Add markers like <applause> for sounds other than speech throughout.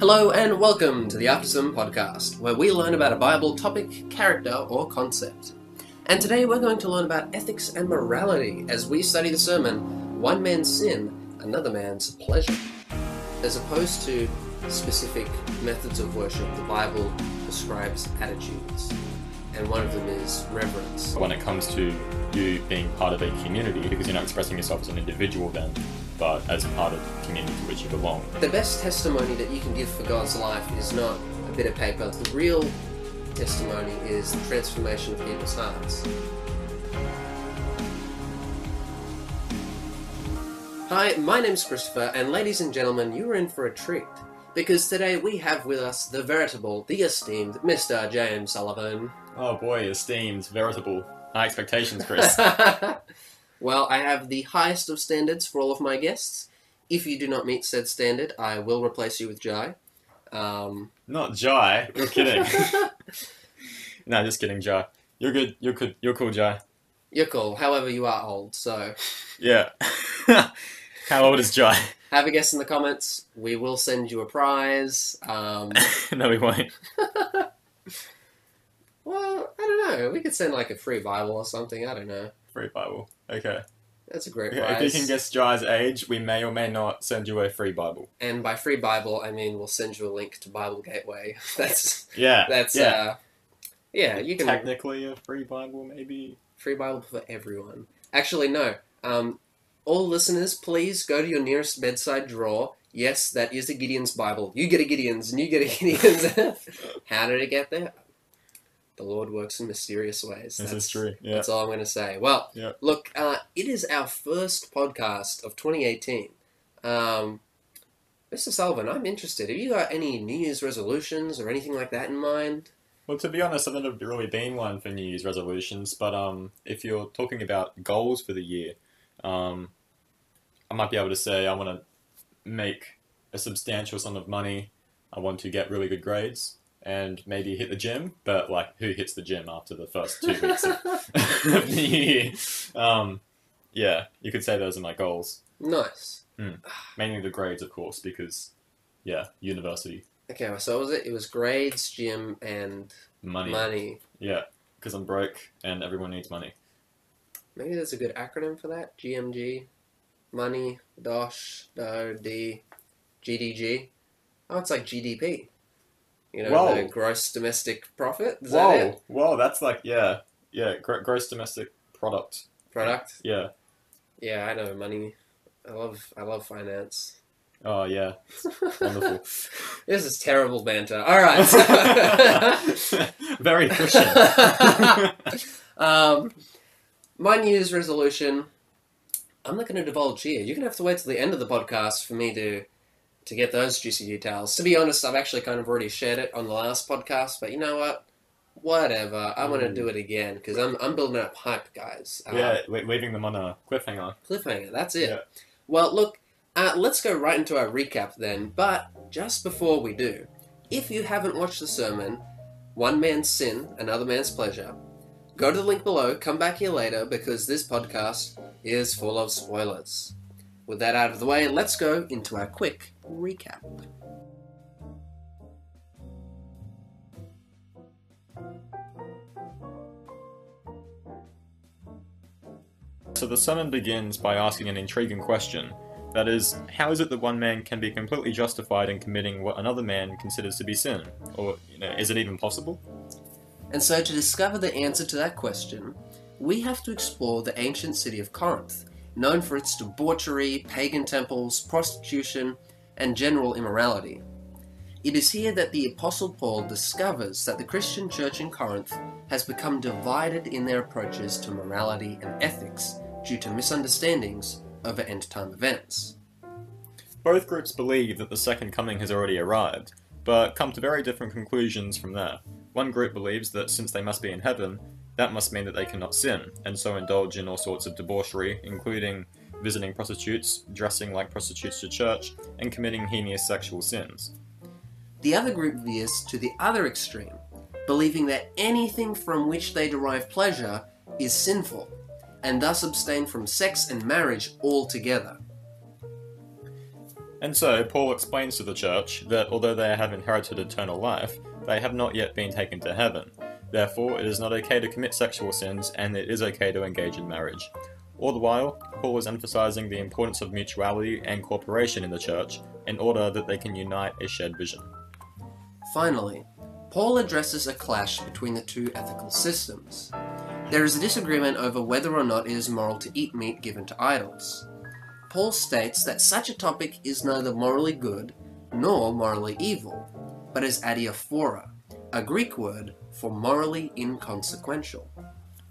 Hello and welcome to the After Sermon podcast, where we learn about a Bible topic, character, or concept. And today we're going to learn about ethics and morality as we study the sermon One Man's Sin, Another Man's Pleasure. As opposed to specific methods of worship, the Bible prescribes attitudes, and one of them is reverence. when it comes to you being part of a community, because you're not expressing yourself as an individual then, but as part of the community to which you belong. The best testimony that you can give for God's life is not a bit of paper. The real testimony is the transformation of people's hearts. Hi, my name's Christopher, and ladies and gentlemen, you are in for a treat. Because today we have with us the veritable, the esteemed Mr. James Sullivan. Oh boy, esteemed, veritable. High expectations, Chris. <laughs> well, I have the highest of standards for all of my guests. If you do not meet said standard, I will replace you with Jai. Um, not Jai. You're kidding. <laughs> no, just kidding, Jai. You're good. You're good. You're cool, Jai. you're cool. However, you are old, so Yeah. <laughs> How old is Jai? have a guess in the comments. We will send you a prize. Um, <laughs> no, we won't. well, I don't know. We could send like a free Bible or something. I don't know. Free Bible. Okay. That's a great Okay, If you can guess Jai's age, we may or may not send you a free Bible. And by free Bible, I mean we'll send you a link to Bible Gateway. <laughs> That's Yeah. that's yeah. uh, yeah. You can Technically a free Bible, maybe. free Bible for everyone. Actually, no. Um, all listeners, please go to your nearest bedside drawer. Yes, that is a Gideon's Bible. You get a Gideon's, and you get a <laughs> Gideon's. How did it get there? The Lord works in mysterious ways. This That's- is true. Yeah. That's all I'm going to say. Well, Yeah. look, uh, it is our first podcast of 2018. Um, Mr. Sullivan, I'm interested. Have you got any New Year's resolutions or anything like that in mind? Well, to be honest, I've never really been one for New Year's resolutions, but um, if you're talking about goals for the year, um, I might be able to say I want to make a substantial sum of money. I want to get really good grades and maybe hit the gym, but like, who hits the gym after the first two <laughs> weeks of, <laughs> of the year? Um, yeah, you could say those are my goals. nice. Mainly the grades, of course, because yeah, university Okay, well, so what was it? It was grades, gym, and money. money. Yeah, because I'm broke and everyone needs money. Maybe there's a good acronym for that. GMG, money, DOSH, DO, D, GDG. Oh, it's like GDP. You know, Whoa. the gross domestic profit. Is that Whoa, it? whoa, that's like yeah, yeah, gr- gross domestic product. Product. Yeah. Yeah, I know money. I love I love finance. Oh yeah, <laughs> wonderful. this is terrible banter. All right. so- <laughs> <laughs> Very Christian. um, my New Year's resolution. I'm not going to divulge here. You're going to have to wait till the end of the podcast for me to to get those juicy details. To be honest, I've actually kind of already shared it on the last podcast, but you know what? Whatever. I want to do it again because I'm I'm building up hype, guys. Uh, yeah, le- leaving them on a cliffhanger. cliffhanger. That's it. Yeah. Well, look, uh, let's go right into our recap then. But just before we do, if you haven't watched the sermon, One Man's Sin, Another Man's Pleasure, go to the link below, come back here later because this podcast is full of spoilers. With that out of the way, let's go into our quick recap. So the sermon begins by asking an intriguing question. That is, how is it that one man can be completely justified in committing what another man considers to be sin? Or, you know, is it even possible? And so, to discover the answer to that question, we have to explore the ancient city of Corinth, known for its debauchery, pagan temples, prostitution, and general immorality. It is here that the Apostle Paul discovers that the Christian church in Corinth has become divided in their approaches to morality and ethics due to misunderstandings over end time events. Both groups believe that the second coming has already arrived, but come to very different conclusions from there. One group believes that since they must be in heaven, that must mean that they cannot sin, and so indulge in all sorts of debauchery, including visiting prostitutes, dressing like prostitutes to church, and committing heinous sexual sins. The other group veers to the other extreme, believing that anything from which they derive pleasure is sinful, and thus abstain from sex and marriage altogether. And so, Paul explains to the church that although they have inherited eternal life, they have not yet been taken to heaven. Therefore, it is not okay to commit sexual sins, and it is okay to engage in marriage. All the while, Paul is emphasizing the importance of mutuality and cooperation in the church in order that they can unite a shared vision. Finally, Paul addresses a clash between the two ethical systems. There is a disagreement over whether or not it is moral to eat meat given to idols. Paul states that such a topic is neither morally good nor morally evil, but is adiaphora, a Greek word for morally inconsequential.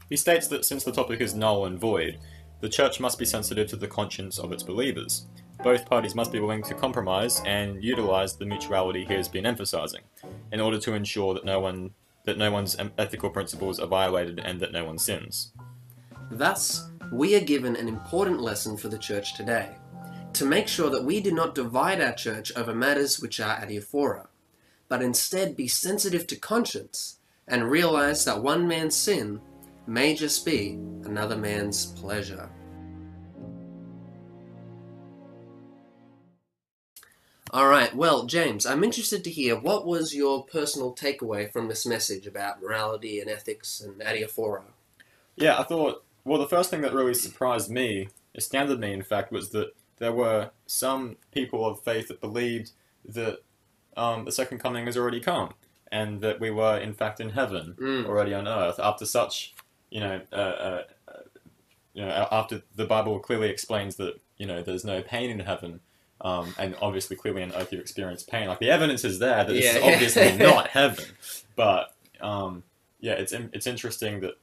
He states that since the topic is null and void, the church must be sensitive to the conscience of its believers. Both parties must be willing to compromise and utilize the mutuality he has been emphasizing, in order to ensure that no one that no one's ethical principles are violated and that no one sins. Thus, we are given an important lesson for the church today to make sure that we do not divide our church over matters which are adiaphora, but instead be sensitive to conscience and realize that one man's sin may just be another man's pleasure. Alright, well, James, I'm interested to hear what was your personal takeaway from this message about morality and ethics and adiaphora? Yeah, I thought, well, the first thing that really surprised me, astounded me in fact, was that there were some people of faith that believed that um, the second coming has already come and that we were in fact in heaven Mm. already on earth. After such you know uh, uh, uh, you know after the bible clearly explains that you know there's no pain in heaven um, and obviously clearly on earth you experience pain like the evidence is there that Yeah, it's yeah. obviously <laughs> not heaven. But um, yeah it's it's interesting that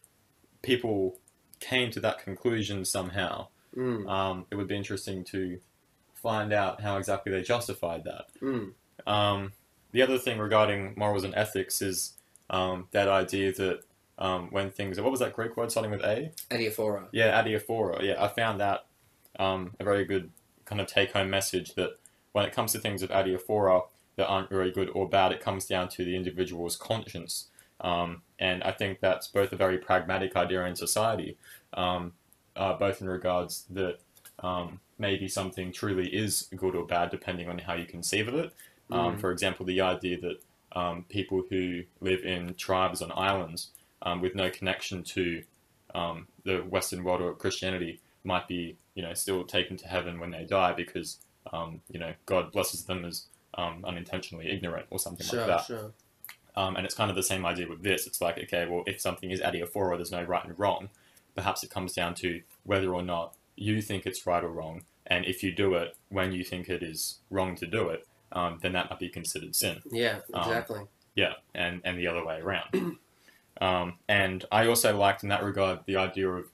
people came to that conclusion somehow. Mm, um, it would be interesting to find out how exactly they justified that. Mm, um, the other thing regarding morals and ethics is um, that idea that um, when things what was that Greek word starting with A? adiaphora. Yeah, adiaphora. Yeah, I found that um, a very good kind of take home message that when it comes to things of adiaphora that aren't very good or bad, it comes down to the individual's conscience. Um, and I think that's both a very pragmatic idea in society, um, uh, both in regards that um, maybe something truly is good or bad depending on how you conceive of it. Um, Mm. For example, the idea that um, people who live in tribes on islands um, with no connection to um, the Western world or Christianity might be, you know, still taken to heaven when they die because, um, you know, God blesses them as um, unintentionally ignorant or something Sure, like that. sure. Um, and it's kind of the same idea with this. It's like, okay, well, if something is adiaphora, there's no right and wrong. Perhaps it comes down to whether or not you think it's right or wrong. And if you do it when you think it is wrong to do it, um, then that might be considered sin. Yeah, Um, exactly. Yeah, and, and the other way around. <clears throat> um, and I also liked in that regard the idea of,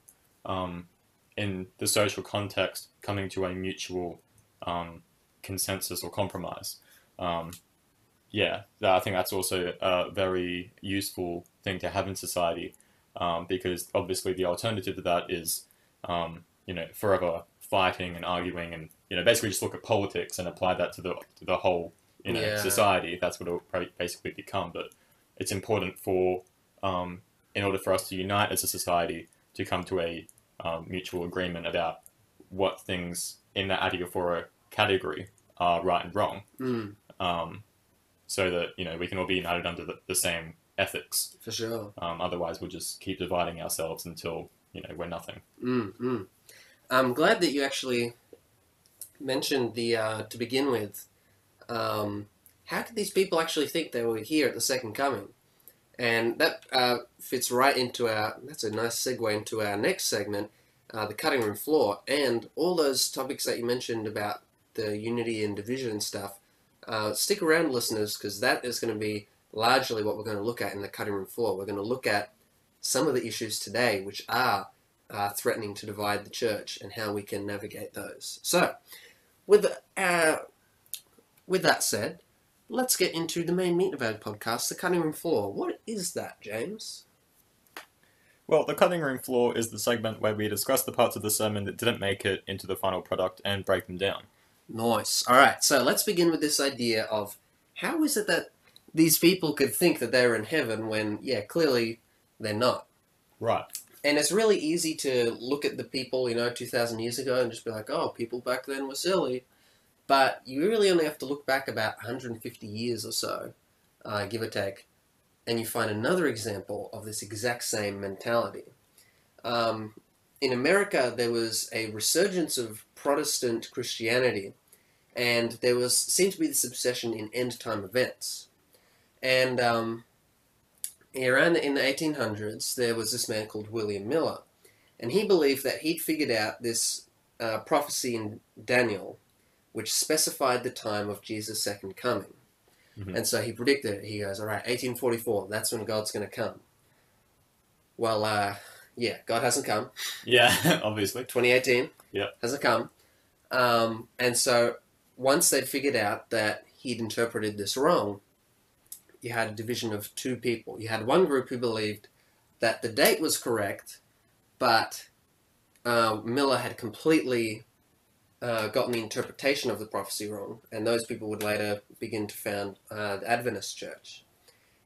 um, in the social context, coming to a mutual um, consensus or compromise. Um, yeah, I think that's also a very useful thing to have in society um, because obviously the alternative to that is, um, you know, forever fighting and arguing and, you know, basically just look at politics and apply that to the, to the whole, you know, Yeah. society. That's what it'll basically become. But it's important for, um, in order for us to unite as a society, to come to a um, mutual agreement about what things in the adiaphora category are right and wrong, Mm, um, so that you know we can all be united under the, the same ethics. for sure. Um, otherwise, we'll just keep dividing ourselves until you know we're nothing. Mm, mm. I'm glad that you actually mentioned the uh, to begin with. Um, how could these people actually think they were here at the second coming? And that uh, fits right into our. That's a nice segue into our next segment, uh, the cutting room floor, and all those topics that you mentioned about the unity and division and stuff. Uh, stick around, listeners, because that is going to be largely what we're going to look at in the cutting room floor. We're going to look at some of the issues today, which are uh, threatening to divide the church and how we can navigate those. So, with uh, with that said, let's get into the main meat of our podcast, the cutting room floor. What is that, James? Well, the cutting room floor is the segment where we discuss the parts of the sermon that didn't make it into the final product and break them down. Nice. All right, so let's begin with this idea of how is it that these people could think that they're in heaven when, yeah, clearly they're not. Right. And it's really easy to look at the people, you know, 2,000 years ago and just be like, oh, people back then were silly. But you really only have to look back about 150 years or so, uh, give or take, and you find another example of this exact same mentality. Um, in America, there was a resurgence of Protestant Christianity, and there was seemed to be this obsession in end time events. And um, around in the 1800s, there was this man called William Miller, and he believed that he'd figured out this uh, prophecy in Daniel, which specified the time of Jesus' second coming. Mhm. And so he predicted it. He goes, "All right, 1844. That's when God's going to come." Well, uh, yeah, God hasn't come. Yeah, <laughs> obviously. 2018 Yeah. hasn't come. Um, and so once they'd figured out that he'd interpreted this wrong, you had a division of two people. You had one group who believed that the date was correct, but uh, Miller had completely uh, gotten the interpretation of the prophecy wrong, and those people would later begin to found uh, the Adventist Church.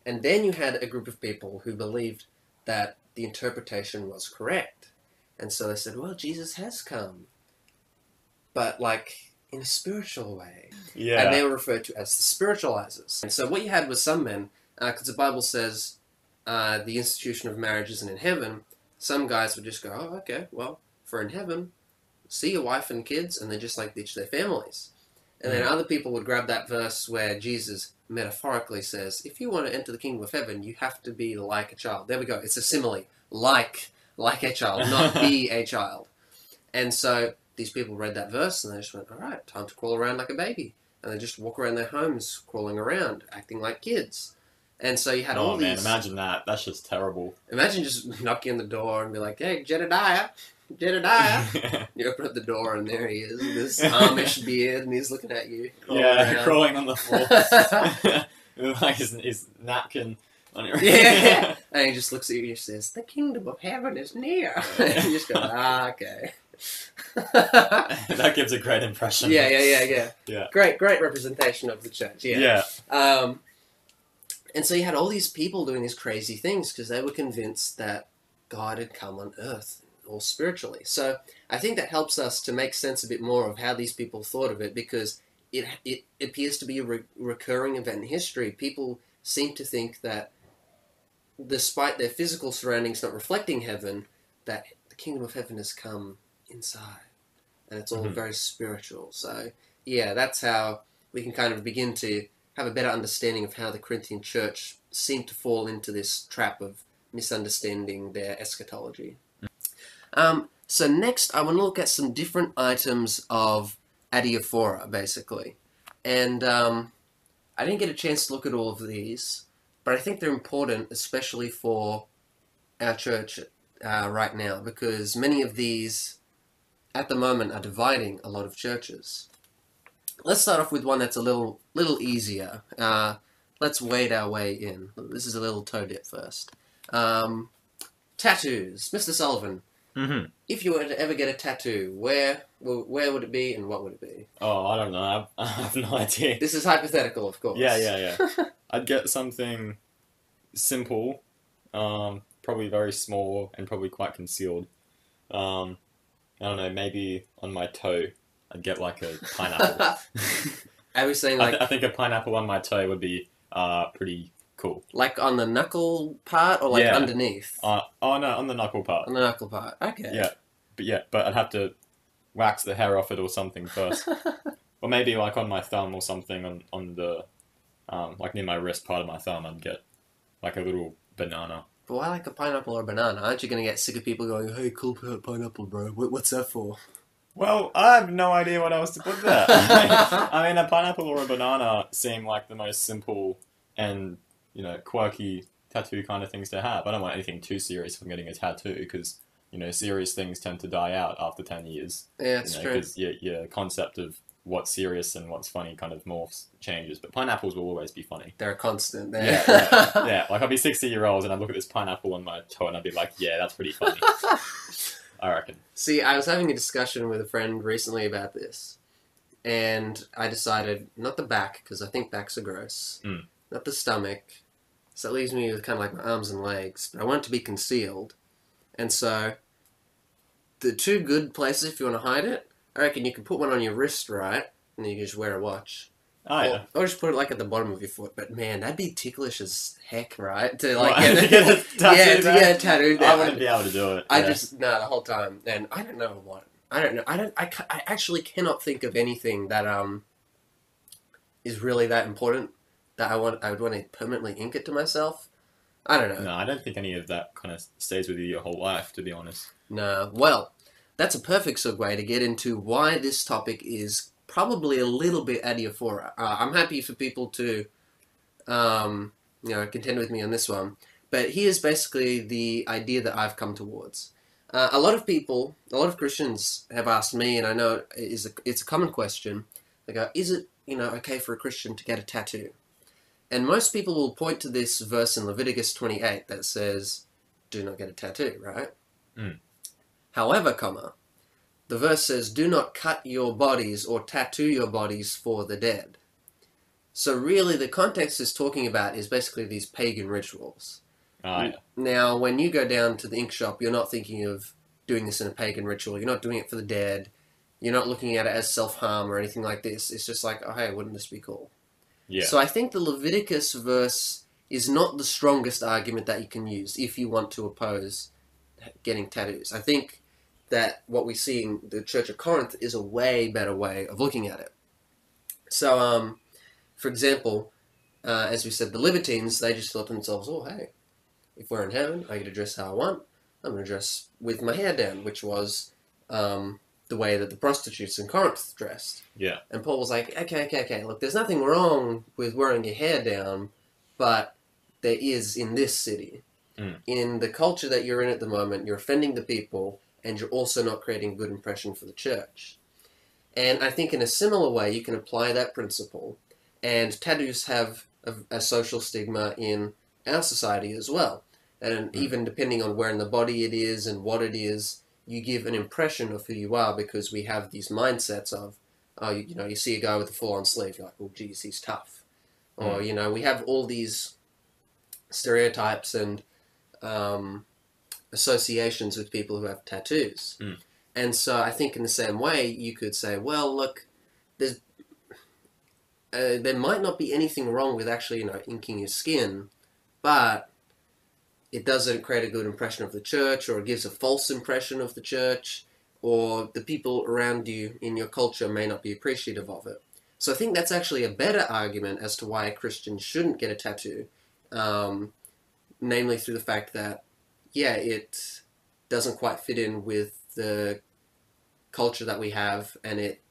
And then you had a group of people who believed that the interpretation was correct. And so they said, well, Jesus has come. But, like, in a spiritual way. Yeah. And they were referred to as the spiritualizers. And so what you had was some men, because the Bible says uh, the institution of marriage isn't in heaven, some guys would just go, oh, okay, well, for in heaven, see your wife and kids, and they just like ditch their families. And then Mhm. other people would grab that verse where Jesus metaphorically says, if you want to enter the kingdom of heaven, you have to be like a child. There we go. It's a simile. Like, like a child, not <laughs> be a child. And so these people read that verse and they just went, all right, time to crawl around like a baby. And they just walk around their homes, crawling around, acting like kids. And so you had oh all man, these. imagine that. That's just terrible. Imagine just <laughs> knocking on the door and be like, "Hey, Jedediah, Jedediah." <laughs> you open up the door and there he is, this Amish <laughs> beard, and he's looking at you. crawling around. crawling on the floor. With like his, his napkin on your yeah, and he just looks at you and says, "The kingdom of heaven is near." and you just go, "Ah, okay." That gives a great impression. yeah, yeah, yeah, yeah. Yeah. Great, great representation of the church. Yeah. Um, and so you had all these people doing these crazy things because they were convinced that God had come on earth, all spiritually. So I think that helps us to make sense a bit more of how these people thought of it because it, it appears to be a re- recurring event in history. People seem to think that despite their physical surroundings not reflecting heaven, that the kingdom of heaven has come inside. And it's all Mhm. very spiritual. So, yeah, that's how we can kind of begin to have a better understanding of how the Corinthian church seemed to fall into this trap of misunderstanding their eschatology. Um, so next, I want to look at some different items of adiaphora, basically. And um, I didn't get a chance to look at all of these, but I think they're important, especially for our church uh, right now, because many of these, at the moment, are dividing a lot of churches. Let's start off with one that's a little little easier. Uh, let's wade our way in. This is a little toe dip first. Um, tattoos, Mr. Sullivan. Mm-hmm. If you were to ever get a tattoo, where where would it be and what would it be? Oh, I don't know. I have, <laughs> I have no idea. This is hypothetical, of course. Yeah, yeah, yeah. <laughs> I'd get something simple, um, probably very small and probably quite concealed. Um, I don't know, maybe on my toe, I'd get like a <laughs> pineapple. I was saying I, like th- I think a pineapple on my toe would be uh, pretty cool. like on the knuckle part or like Yeah. underneath Uh, oh no, on the knuckle part. on the knuckle part. Okay. Yeah, but yeah, but I'd have to wax the hair off it or something first, <laughs> or maybe like on my thumb or something on on the um, like near my wrist part of my thumb. I'd get like a little banana. But why like a pineapple or a banana? Aren't you gonna get sick of people going, "Hey, cool pineapple, bro. What's that for?" Well, I have no idea what else to put there. <laughs> I mean, a pineapple or a banana seem like the most simple and you know quirky tattoo kind of things to have. I don't want anything too serious I'm getting a tattoo because you know serious things tend to die out after ten years. Yeah, it's you know, true. Because your, your concept of what's serious and what's funny kind of morphs changes. But pineapples will always be funny. They're a constant there. Yeah, yeah, <laughs> yeah. Like I'll be sixty year olds and I look at this pineapple on my toe and I'd be like, yeah, that's pretty funny. <laughs> I reckon. See, I was having a discussion with a friend recently about this, and I decided not the back because I think backs are gross, Mm. not the stomach, so that leaves me with kind of like my arms and legs. But I want it to be concealed, and so the two good places if you want to hide it, I reckon you can put one on your wrist, right, and you can just wear a watch. Oh yeah. Or, or just put it like at the bottom of your foot. But man, that'd be ticklish as heck, right? To like What, <laughs> get, a <laughs> yeah, to get a tattoo. I wouldn't be able to do it. I yeah. just no the whole time, and I don't know what I don't know. I don't. I, I actually cannot think of anything that um is really that important that I want. I would want to permanently ink it to myself. I don't know. No, I don't think any of that kind of stays with you your whole life, to be honest. No. Well, that's a perfect segue to get into why this topic is probably a little bit adiaphora. Uh, I'm happy for people to, um, you know, contend with me on this one. But here's basically the idea that I've come towards. Uh, a lot of people, a lot of Christians have asked me, and I know it is a, it's a common question. They go, "Is it you know okay for a Christian to get a tattoo?" And most people will point to this verse in Leviticus 28 that says, "Do not get a tattoo," right? Mm. However, comma, the verse says, "Do not cut your bodies or tattoo your bodies for the dead." So really, the context is talking about is basically these pagan rituals. Ah, yeah. Now, when you go down to the ink shop, you're not thinking of doing this in a pagan ritual. You're not doing it for the dead. You're not looking at it as self harm or anything like this. It's just like, oh, hey, wouldn't this be cool? Yeah. So I think the Leviticus verse is not the strongest argument that you can use if you want to oppose getting tattoos. I think that what we see in the Church of Corinth is a way better way of looking at it. So, um, for example, uh, as we said, the libertines, they just thought to themselves, oh, hey, if we're in heaven, I get to dress how I want. I'm going to dress with my hair down, which was um, the way that the prostitutes in Corinth dressed. Yeah. And Paul was like, okay, okay, okay, look, there's nothing wrong with wearing your hair down, but there is in this city. Mm. In the culture that you're in at the moment, you're offending the people, and you're also not creating a good impression for the church. And I think in a similar way, you can apply that principle. And tattoos have a, a social stigma in our society as well. And Mm. even depending on where in the body it is and what it is, you give an impression of who you are because we have these mindsets of, oh, you, you know, you see a guy with a full-on sleeve, you're like, oh, geez, he's tough. Or, you know, we have all these stereotypes and um, associations with people who have tattoos. Mm. And so I think in the same way, you could say, well, look, there's uh, there might not be anything wrong with actually, you know, inking your skin, but it doesn't create a good impression of the church, or it gives a false impression of the church, or the people around you in your culture may not be appreciative of it. So I think that's actually a better argument as to why a Christian shouldn't get a tattoo, um, namely through the fact that, yeah, it doesn't quite fit in with the culture that we have, and it,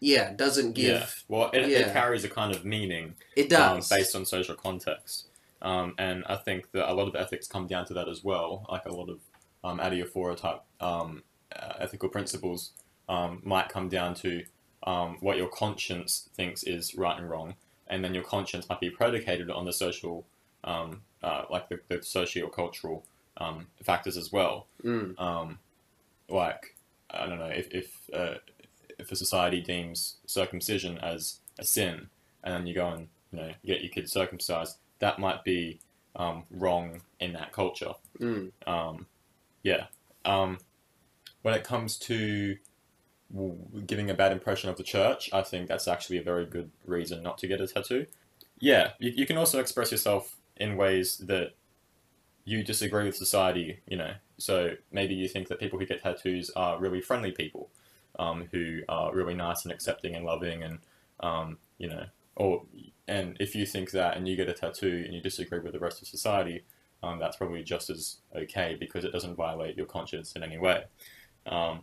yeah, doesn't give. yeah. Well, it, yeah. it carries a kind of meaning It um, does. based on social context. Um, and I think that a lot of ethics come down to that as well. Like a lot of um, adiaphora type um, uh, ethical principles um, might come down to um, what your conscience thinks is right and wrong, and then your conscience might be predicated on the social, um, uh, like the, the socio-cultural um, factors as well. Mm, Um, like I don't know if if uh, if a society deems circumcision as a sin, and then you go and you know get your kid circumcised, that might be um, wrong in that culture. mm, Um, yeah. Um, when it comes to giving a bad impression of the church, I think that's actually a very good reason not to get a tattoo. Yeah, you, you can also express yourself in ways that you disagree with society, you know. So maybe you think that people who get tattoos are really friendly people, um, who are really nice and accepting and loving, and um, you know, or and if you think that and you get a tattoo and you disagree with the rest of society, um, that's probably just as okay because it doesn't violate your conscience in any way. Um,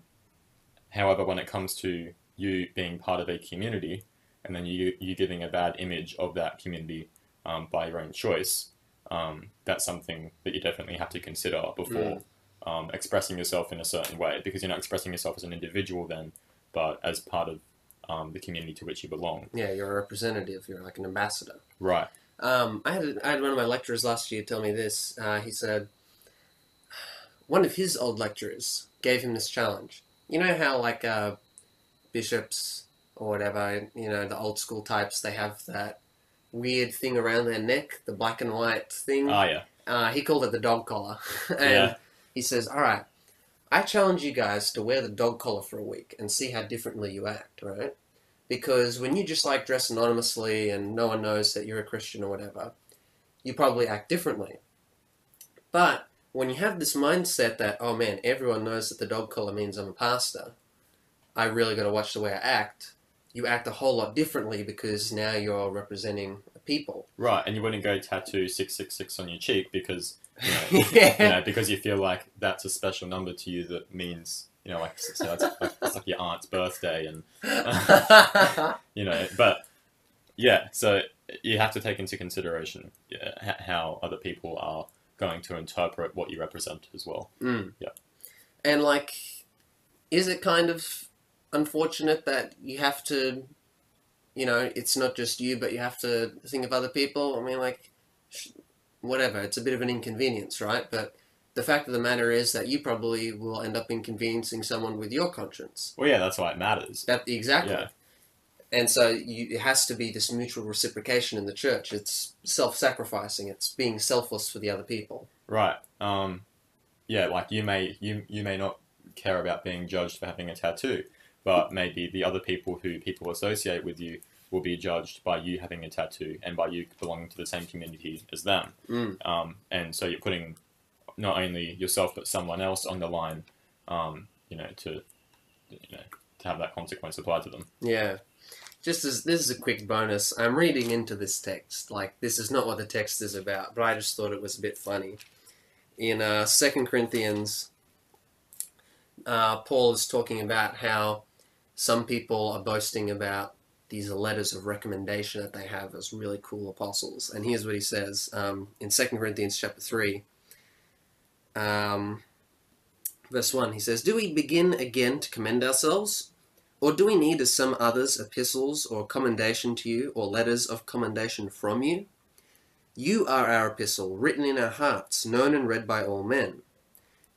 however, when it comes to you being part of a community and then you you giving a bad image of that community um, by your own choice, um, that's something that you definitely have to consider before um, expressing yourself in a certain way because you're not expressing yourself as an individual then, but as part of um, the community to which you belong. yeah, you're a representative. You're like an ambassador. Right. Um, I had I had one of my lecturers last year tell me this. Uh, he said one of his old lecturers gave him this challenge. You know how like uh, bishops or whatever, you know, the old school types, they have that weird thing around their neck, the black and white thing. Ah, yeah. Uh, he called it the dog collar, <laughs> and Yeah. he says, "All right, I challenge you guys to wear the dog collar for a week and see how differently you act, right? Because when you just like dress anonymously and no one knows that you're a Christian or whatever, you probably act differently. But when you have this mindset that, oh man, everyone knows that the dog collar means I'm a pastor, I really got to watch the way I act, you act a whole lot differently because now you're representing a people. Right, and you wouldn't go tattoo six six six on your cheek because you know, yeah. <laughs> you know, because you feel like that's a special number to you that means you know like so it's, like, it's like your aunt's birthday and <laughs> you know but yeah so you have to take into consideration yeah, how other people are going to interpret what you represent as well Mm. Yeah. And like, is it kind of unfortunate that you have to, you know, it's not just you, but you have to think of other people? I mean, like, sh- whatever. It's a bit of an inconvenience, right? But the fact of the matter is that you probably will end up inconveniencing someone with your conscience. well yeah that's why it matters That exactly. Yeah. And so you, it has to be this mutual reciprocation in the church. It's self-sacrificing. It's being selfless for the other people. right um yeah like you may you you may not care about being judged for having a tattoo but maybe the other people who people associate with you will be judged by you having a tattoo and by you belonging to the same community as them Mm. um, and so you're putting not only yourself but someone else on the line um, you know to you know to have that consequence applied to them Yeah. Just as this is a quick bonus, I'm reading into this text. Like this is not what the text is about, but I just thought it was a bit funny. In uh, Second Corinthians, uh, Paul is talking about how some people are boasting about these letters of recommendation that they have as really cool apostles. And here's what he says um, in Second Corinthians chapter three, um, verse one. He says, "Do we begin again to commend ourselves?" Or do we need, as some others, epistles or commendation to you, or letters of commendation from you? You are our epistle, written in our hearts, known and read by all men.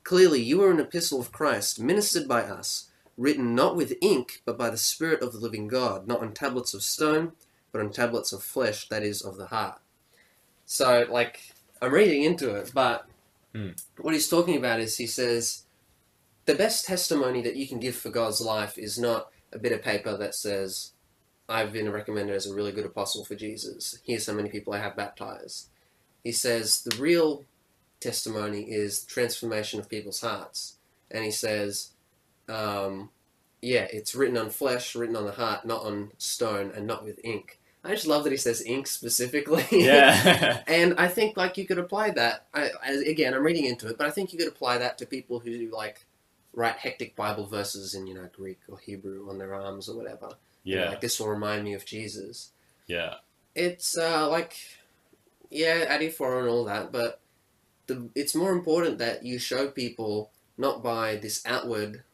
Clearly, you are an epistle of Christ, ministered by us, written not with ink, but by the Spirit of the living God, not on tablets of stone, but on tablets of flesh, that is, of the heart. So, like, I'm reading into it, but Hmm. what he's talking about is he says, the best testimony that you can give for God's life is not a bit of paper that says, I've been recommended as a really good apostle for Jesus. Here's how many people I have baptized. He says the real testimony is transformation of people's hearts. And he says, um, yeah, it's written on flesh, written on the heart, not on stone, and not with ink. I just love that he says ink specifically. yeah <laughs> And I think like you could apply that. I, I, again, I'm reading into it, but I think you could apply that to people who like write hectic Bible verses in you know Greek or Hebrew on their arms or whatever. You know, yeah like this will remind me of Jesus. yeah It's uh, like yeah, adiaphora and all that, but the it's more important that you show people not by this outward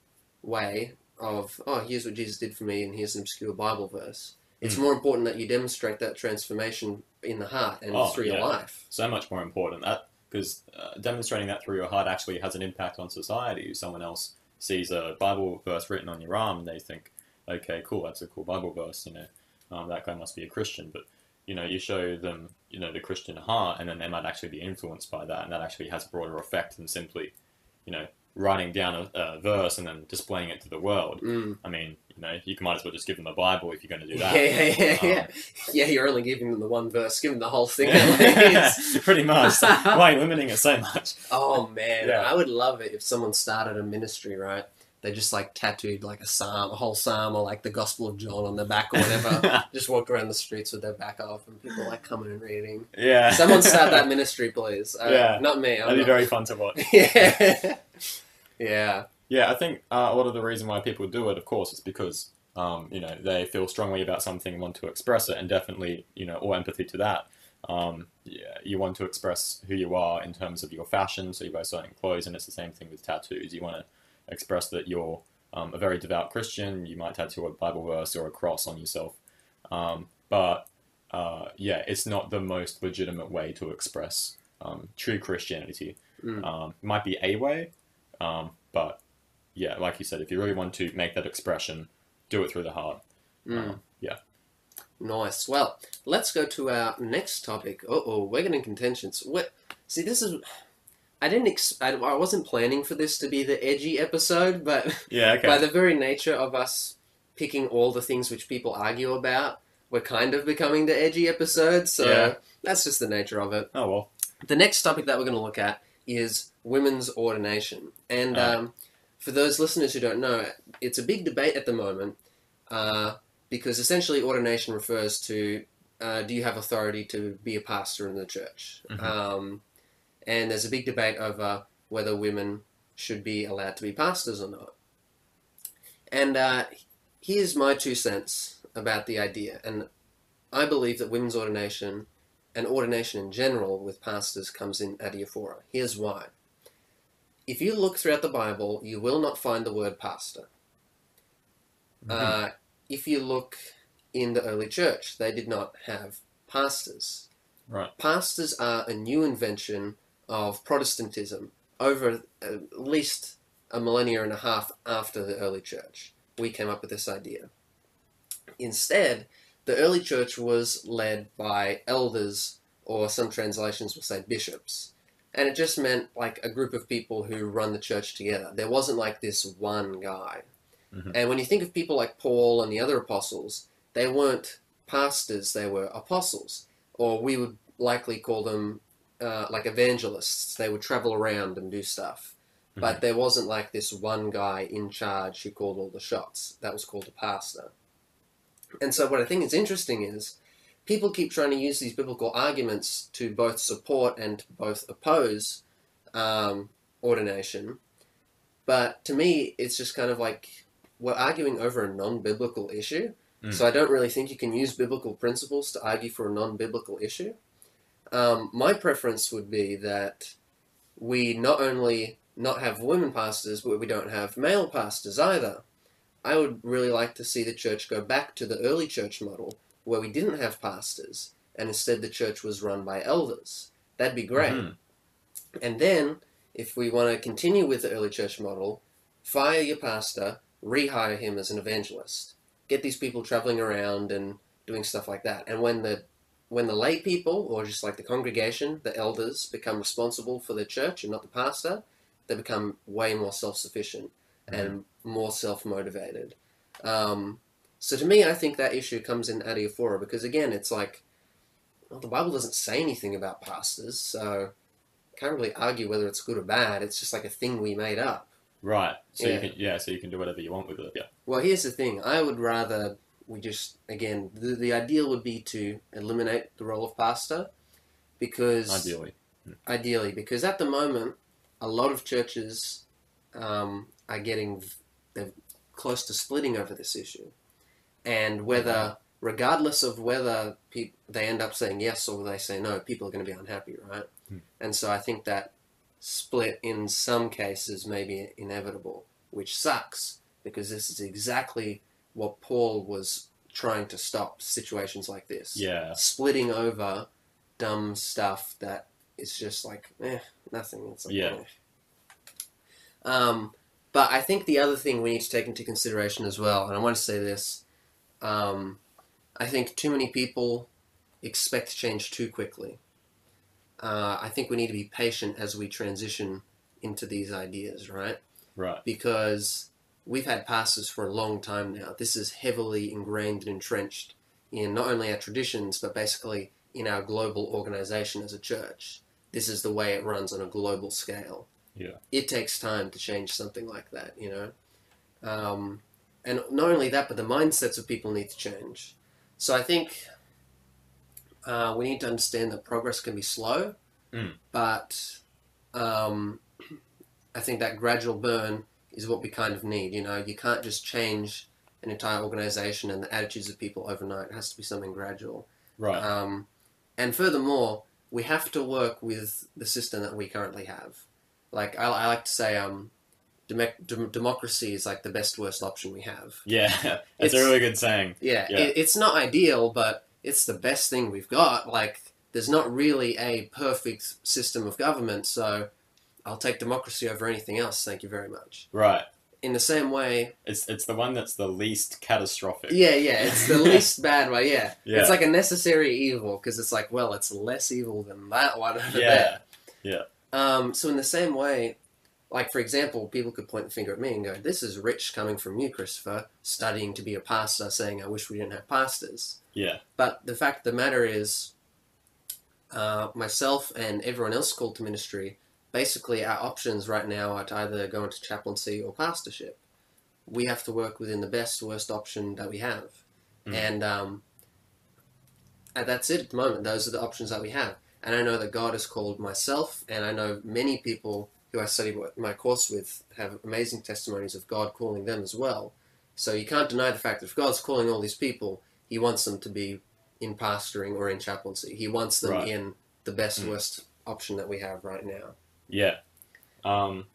way of oh here's what Jesus did for me and here's an obscure Bible verse. It's Mm. more important that you demonstrate that transformation in the heart and Oh, through your yeah. life. so much more important that because uh, demonstrating that through your heart actually has an impact on society. Someone else sees a Bible verse written on your arm, and they think, "Okay, cool, that's a cool Bible verse." You know, um, that guy must be a Christian. But you know, you show them, you know, the Christian heart, and then they might actually be influenced by that, and that actually has a broader effect than simply, you know, writing down a, a verse and then displaying it to the world. Mm. I mean, you know, you might as well just give them the Bible if you're going to do that. yeah, yeah, Um, yeah. Yeah, you're only giving them the one verse. Give them the whole thing. <laughs> at least. <laughs> <laughs> Pretty much. Why are you limiting it so much? oh man, Yeah. I would love it if someone started a ministry, right? They just like tattooed like a psalm, a whole psalm, or like the Gospel of John on their back or whatever. just walk around the streets with their back off, and people like coming and reading. yeah. Someone start that ministry, please. Uh, Yeah. not me. I'm That'd be very fun to watch. yeah, yeah, Yeah, I think uh, a lot of the reason why people do it, of course, is because um, you know they feel strongly about something and want to express it, and definitely you know all empathy to that. Um, yeah, you want to express who you are in terms of your fashion, so you buy certain clothes, and it's the same thing with tattoos. You want to express that you're um, a very devout Christian. You might tattoo a Bible verse or a cross on yourself, um, but uh, yeah, it's not the most legitimate way to express um, true Christianity. Mm. Um, it might be a way, um, but yeah, like you said, if you really want to make that expression, do it through the heart. Mm. Um, yeah. Nice. Well, let's go to our next topic. Uh oh, we're getting contentions. What? See, this is I didn't. Ex- I, I wasn't planning for this to be the edgy episode, but Yeah. <laughs> Okay. by the very nature of us picking all the things which people argue about, we're kind of becoming the edgy episode. So Yeah. that's just the nature of it. oh well. The next topic that we're going to look at is women's ordination. And um, for those listeners who don't know, it's a big debate at the moment uh, because essentially ordination refers to uh, do you have authority to be a pastor in the church? Mhm. Um, and there's a big debate over whether women should be allowed to be pastors or not. And uh, here's my two cents about the idea. And I believe that women's ordination and ordination in general with pastors comes in adiaphora. Here's why. If you look throughout the Bible, you will not find the word pastor. Mhm. Uh, if you look in the early church, they did not have pastors. Right. Pastors are a new invention of Protestantism over at least a millennia and a half after the early church. We came up with this idea. Instead, the early church was led by elders, or some translations will say bishops. And it just meant like a group of people who run the church together. There wasn't like this one guy. Mhm. And when you think of people like Paul and the other apostles, they weren't pastors, they were apostles. Or we would likely call them uh, like evangelists. They would travel around and do stuff. But there wasn't like this one guy in charge who called all the shots. That was called a pastor. And so, what I think is interesting is people keep trying to use these biblical arguments to both support and both oppose um, ordination. But to me, it's just kind of like we're arguing over a non biblical issue. Mm. So, I don't really think you can use biblical principles to argue for a non biblical issue. Um, my preference would be that we not only not have women pastors, but we don't have male pastors either. I would really like to see the church go back to the early church model where we didn't have pastors and instead the church was run by elders. That'd be great. Mhm. And then, if we want to continue with the early church model, fire your pastor, rehire him as an evangelist. Get these people traveling around and doing stuff like that. And when the when the lay people, or just like the congregation, the elders, become responsible for the church and not the pastor, they become way more self sufficient and more self motivated. Um, so to me, I think that issue comes in adiaphora because again, it's like, well, the Bible doesn't say anything about pastors, so can't really argue whether it's good or bad. It's just like a thing we made up. Right. So Yeah. you can yeah. So you can do whatever you want with it. Yeah. Well, here's the thing. I would rather we just again the the ideal would be to eliminate the role of pastor because Ideally. ideally because at the moment a lot of churches um, are getting they're close to splitting over this issue and whether regardless of whether pe- they end up saying yes or they say no people are going to be unhappy right Hmm. and so i think that split in some cases may be inevitable which sucks because this is exactly what paul was trying to stop situations like this Yeah. splitting over dumb stuff that is just like eh, nothing. It's like, Yeah. eh. Um, but I think the other thing we need to take into consideration as well, and I want to say this, um, I think too many people expect change too quickly. Uh, I think we need to be patient as we transition into these ideas, right? Right. because we've had pastors for a long time now. This is heavily ingrained and entrenched in not only our traditions, but basically in our global organization as a church. This is the way it runs on a global scale. Yeah. It takes time to change something like that, you know? Um, and not only that, but the mindsets of people need to change. So I think uh, we need to understand that progress can be slow, Mm. but um, I think that gradual burn is what we kind of need. You know, you can't just change an entire organization and the attitudes of people overnight. It has to be something gradual. Right. Um, and furthermore, we have to work with the system that we currently have. Like I, I like to say, um, dem- dem- democracy is like the best worst option we have. yeah. <laughs> That's it's- a really good saying. Yeah, Yeah. It, it's not ideal, but it's the best thing we've got. Like, there's not really a perfect system of government, so I'll take democracy over anything else. Thank you very much. Right. In the same way, It's it's the one that's the least catastrophic. yeah, yeah, it's the <laughs> least bad way. Yeah, Yeah. it's like a necessary evil because it's like, well, it's less evil than that one over Yeah. there. Yeah. Um, so in the same way, like for example, people could point the finger at me and go, "This is rich coming from you, Christopher, studying to be a pastor, saying I wish we didn't have pastors." Yeah. But the fact of the matter is, uh, myself and everyone else called to ministry, basically our options right now are to either go into chaplaincy or pastorship. We have to work within the best, worst option that we have, Mm. and um, and that's it at the moment. Those are the options that we have. And I know that God has called myself, and I know many people who I study my course with have amazing testimonies of God calling them as well. So you can't deny the fact that if God's calling all these people, He wants them to be in pastoring or in chaplaincy. He wants them Right. in the best, Mm. worst option that we have right now. Yeah. Um,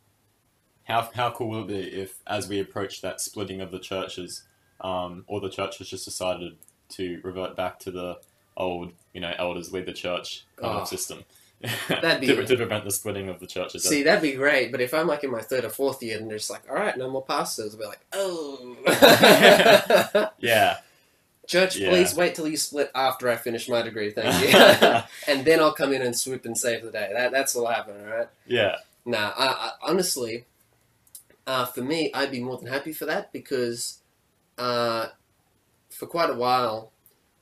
how how cool will it be if, as we approach that splitting of the churches, um, all the churches just decided to revert back to the old, you know, elders lead the church kind Oh. of system. That'd be- to, to prevent the splitting of the churches. See, that'd be great, but if I'm like in my third or fourth year and they're just like, all right, no more pastors, be like, oh. <laughs> yeah. Church, Yeah. please wait till you split after I finish my degree, thank you. <laughs> and then I'll come in and swoop and save the day. That, that's what'll happen, all right? yeah. Nah, I, I, honestly, uh, for me, I'd be more than happy for that because uh, for quite a while,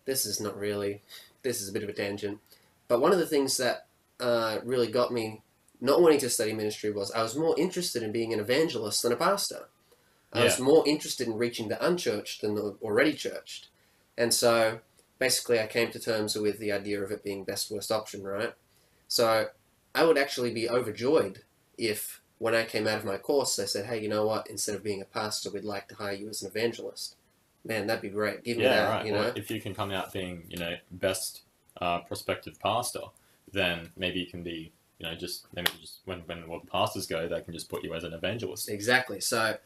this is not really, this is a bit of a tangent, but one of the things that uh, really got me not wanting to study ministry was I was more interested in being an evangelist than a pastor. I was more interested in reaching the unchurched than the already churched. And so basically, I came to terms with the idea of it being best worst option, right? So I would actually be overjoyed if when I came out of my course, they said, "Hey, you know what? Instead of being a pastor, we'd like to hire you as an evangelist." Man, that'd be great. Give me Yeah, that. right. You Well, know, if you can come out being, you know, best uh, prospective pastor, then maybe you can be, you know, just maybe just when when the pastors go, they can just put you as an evangelist. exactly. So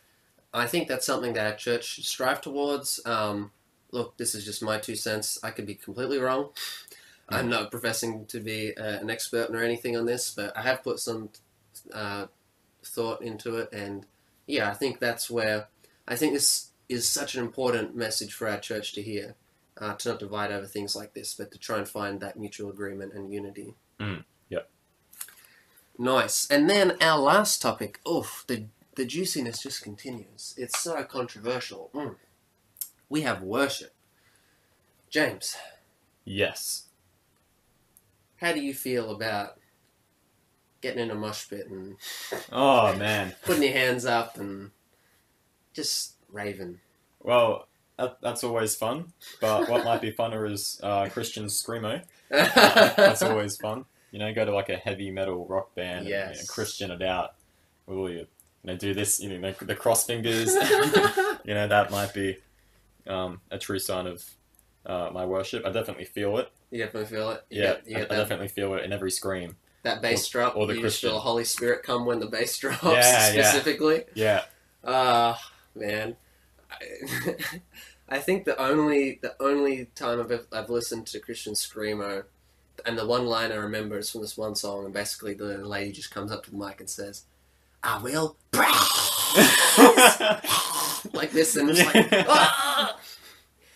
I think that's something that our church should strive towards. Um, look, this is just my two cents. I could be completely wrong. I'm not professing to be uh, an expert or anything on this, but I have put some uh, thought into it, and yeah, I think that's where I think this is such an important message for our church to hear. Uh, to not divide over things like this, but to try and find that mutual agreement and unity. Mm, yep. Nice. And then our last topic. Oof, the the juiciness just continues. It's so controversial. Mm. We have worship. James, Yes. how do you feel about getting in a mosh pit and Oh man. <laughs> putting your hands up and just raving? Well, that, that's always fun. But what might be funner is uh, Christian screamo. That's <laughs> always fun. You know, go to like a heavy metal rock band and you know, Christian it out. With all your, you know, do this. You know, the, cross fingers. <laughs> you know, that might be um, a true sign of uh, my worship. I definitely feel it. you definitely feel it. You Yeah, get, you I, I definitely feel it in every scream. that bass drop. or the you Christian. the Holy Spirit come when the bass <laughs> drops Yeah, yeah. specifically. Yeah, Ah, man. <laughs> I, think the only the only time I've I've listened to Christian screamo, and the one line I remember is from this one song, and basically the lady just comes up to the mic and says, "I will <laughs> like this," and it's like, "Ah!"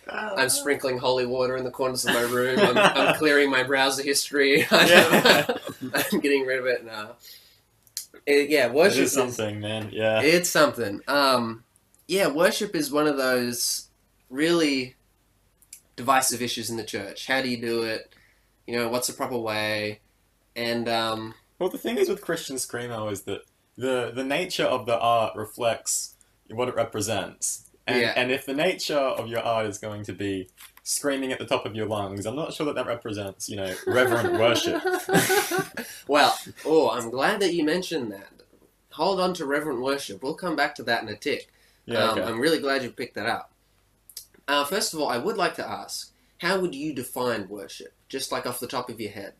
I'm sprinkling holy water in the corners of my room. I'm, I'm clearing my browser history. <laughs> I'm getting rid of it now. It- yeah, It worship is something, man. Yeah. it's something. Um, yeah, worship is one of those really divisive issues in the church. How do you do it? You know, what's the proper way? And um, Well, the thing is with Christian screamo is that the the nature of the art reflects what it represents, and Yeah. and if the nature of your art is going to be screaming at the top of your lungs, I'm not sure that that represents, you know, reverent worship. <laughs> well, oh, I'm glad that you mentioned that. Hold on to reverent worship. We'll come back to that in a tick. Yeah. um, okay. I'm really glad you picked that up. Uh, first of all, I would like to ask, how would you define worship? Just like off the top of your head.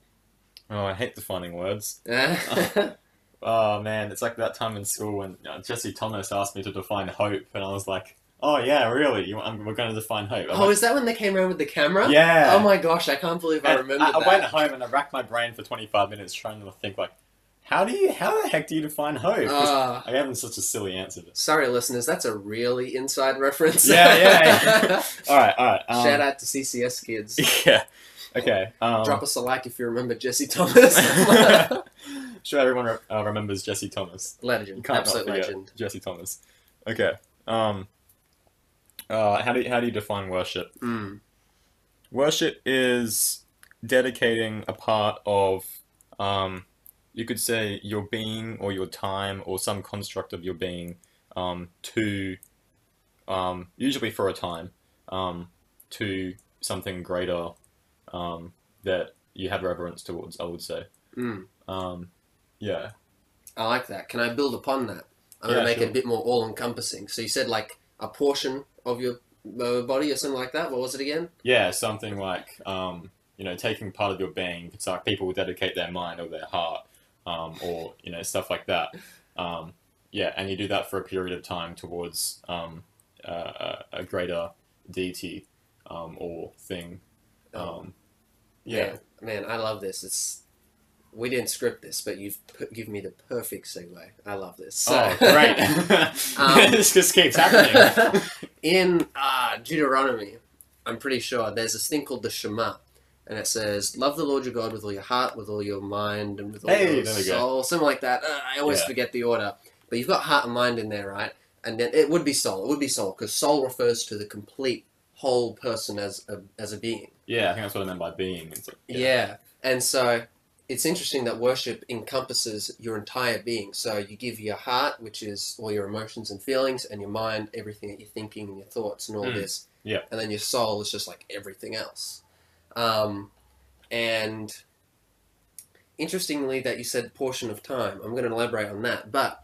Oh, I hate defining words. oh, <laughs> Oh man, it's like that time in school when uh, Jesse Thomas asked me to define hope, and I was like, "Oh yeah, really? You, I'm, we're going to define hope." I went, is that when they came around with the camera? yeah. Oh my gosh, I can't believe I remember I, I went home and I racked my brain for 25 minutes trying to think like, how do you, how the heck do you define hope? Ah, I gave him such a silly answer. Sorry, listeners, that's a really inside reference. Yeah, yeah, <laughs> All right, all right. Um, Shout out to CCS kids. <laughs> Yeah. Okay. Um, Drop us a like if you remember Jesse Thomas. <laughs> sure everyone re- uh, remembers Jesse Thomas. Legend, absolute legend. Jesse Thomas. Okay. Um. Uh, how do you, how do you define worship? Mm. Worship is dedicating a part of, um, you could say your being or your time or some construct of your being, um, to, um, usually for a time, um, to something greater, um, that you have reverence towards. I would say. Mm. Um, yeah. I like that. Can I build upon that? I'm Yeah, gonna make it a bit more all-encompassing. So you said like a portion of your uh, body or something like that. What was it again? Yeah, something like um, you know, taking part of your being. It's like people will dedicate their mind or their heart, um, or you know, stuff like that. Um, yeah, and you do that for a period of time towards um, uh, a, greater deity um, or thing. Um, yeah, man, man, I love this. It's we didn't script this, but you've put, given me the perfect segue. I love this. So- Oh, <laughs> great! Um, <laughs> this just keeps happening. <laughs> in uh, Deuteronomy, I'm pretty sure there's this thing called the Shema, and it says, "Love the Lord your God with all your heart, with all your mind, and with all Hey, your there we go. soul." Something like that. Uh, I always Yeah. forget the order, but you've got heart and mind in there, right? And then it would be soul. It would be soul because soul refers to the complete whole person as a as a being. yeah, I think that's what I meant by being. Like, Yeah. And so it's interesting that worship encompasses your entire being. So you give your heart, which is all your emotions and feelings, and your mind, everything that you're thinking and your thoughts and all Mm. this. Yeah. And then your soul is just like everything else. Um, and interestingly, that you said portion of time. I'm going to elaborate on that. But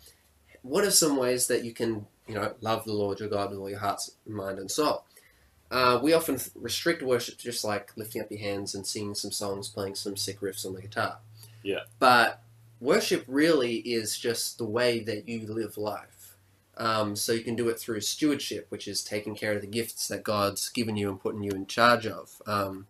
what are some ways that you can, you know, love the Lord your God with all your heart, mind, and soul? Uh, we often restrict worship to just like lifting up your hands and singing some songs, playing some sick riffs on the guitar. Yeah. But worship really is just the way that you live life. Um, so you can do it through stewardship, which is taking care of the gifts that God's given you and putting you in charge of. Um,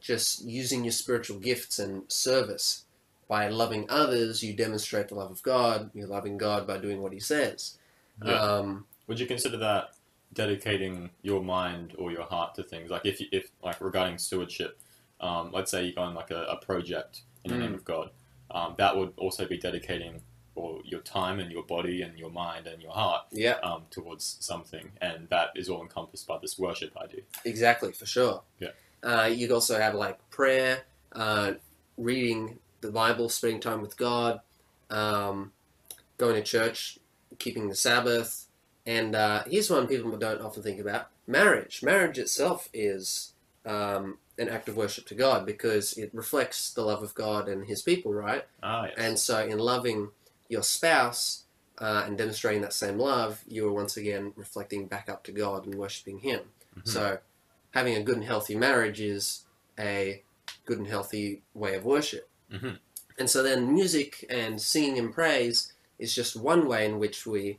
just using your spiritual gifts and service. By loving others, you demonstrate the love of God. You're loving God by doing what He says. Yeah. Um, Would you consider that dedicating your mind or your heart to things? Like if, you, if like regarding stewardship, um, let's say you go on like a, a project in the Mm. name of God, um, that would also be dedicating or your time and your body and your mind and your heart yeah, um, towards something, and that is all encompassed by this worship idea. Exactly, for sure. Yeah. Uh, you also have like prayer, uh, reading the Bible, spending time with God, um, going to church, keeping the Sabbath, and uh, here's one people don't often think about: marriage. Marriage itself is um, an act of worship to God because it reflects the love of God and His people, right? Ah, yes. And so, in loving your spouse uh, and demonstrating that same love, you are once again reflecting back up to God and worshiping Him. Mhm. So, having a good and healthy marriage is a good and healthy way of worship. Mhm. And so, then music and singing and praise is just one way in which we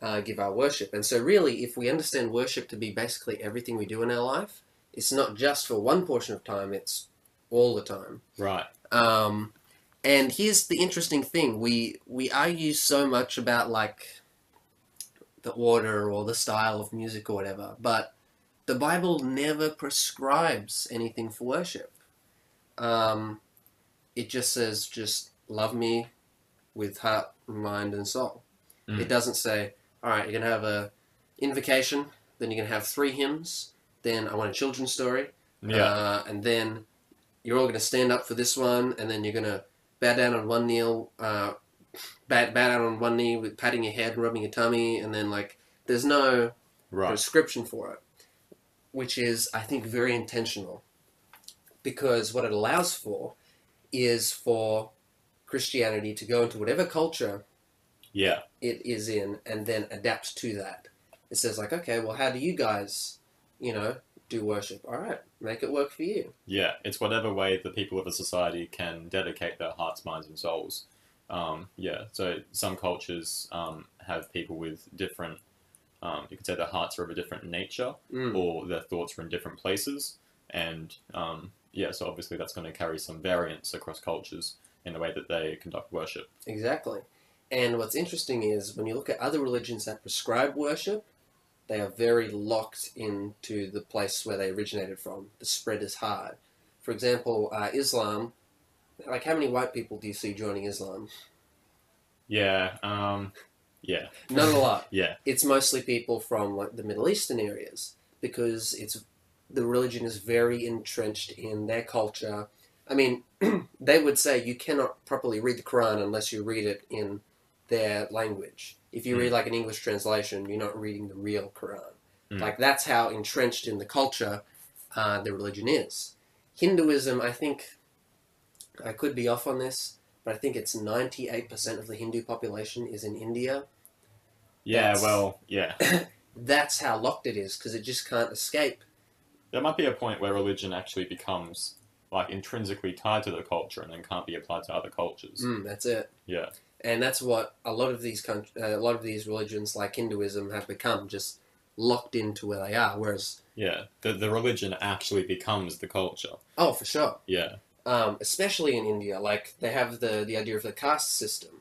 uh, give our worship. And so, really, if we understand worship to be basically everything we do in our life, it's not just for one portion of time, it's all the time. right. Um, and here's the interesting thing: we we argue so much about like the order or the style of music or whatever, but the Bible never prescribes anything for worship. Um, it just says, "Just love me with heart, mind, and soul." Mm. It doesn't say, "All right, you're gonna have a invocation, then you're gonna have three hymns, then I want a children's story." Yeah. Uh, and then you're all going to stand up for this one, and then you're going to bow down on one knee, uh, bow, bow down on one knee with patting your head and rubbing your tummy, and then like there's no right. prescription for it, which is I think very intentional, because what it allows for is for Christianity to go into whatever culture Yeah. it is in and then adapt to that. It says like, okay, well, how do you guys, you know, do worship? All right, make it work for you. Yeah, it's whatever way the people of a society can dedicate their hearts, minds, and souls. Um, yeah, so some cultures um, have people with different, um, you could say their hearts are of a different nature, Mm. or their thoughts are in different places. And um, yeah, so obviously that's going to carry some variance across cultures in the way that they conduct worship. Exactly. And what's interesting is when you look at other religions that prescribe worship, they are very locked into the place where they originated from. The spread is hard. For example, uh, Islam Like, how many white people do you see joining Islam? Yeah. Um. Yeah. Not a lot. <laughs> Yeah. It's mostly people from like the Middle Eastern areas because it's the religion is very entrenched in their culture. I mean, <clears throat> they would say you cannot properly read the Quran unless you read it in their language. If you Mm. read like an English translation, you're not reading the real Quran. Mm. Like that's how entrenched in the culture uh, the religion is. Hinduism, I think, I could be off on this, but I think it's 98% of the Hindu population is in India. Yeah. That's- Well. Yeah. <coughs> That's how locked it is because it just can't escape. There might be a point where religion actually becomes like intrinsically tied to the culture and then can't be applied to other cultures. Mm, that's it. Yeah. and that's what a lot of these coun- uh, a lot of these religions like Hinduism have become just locked into where they are. Whereas, Yeah. The the religion actually becomes the culture. oh, for sure, Yeah. um, especially in India, like they have the the idea of the caste system.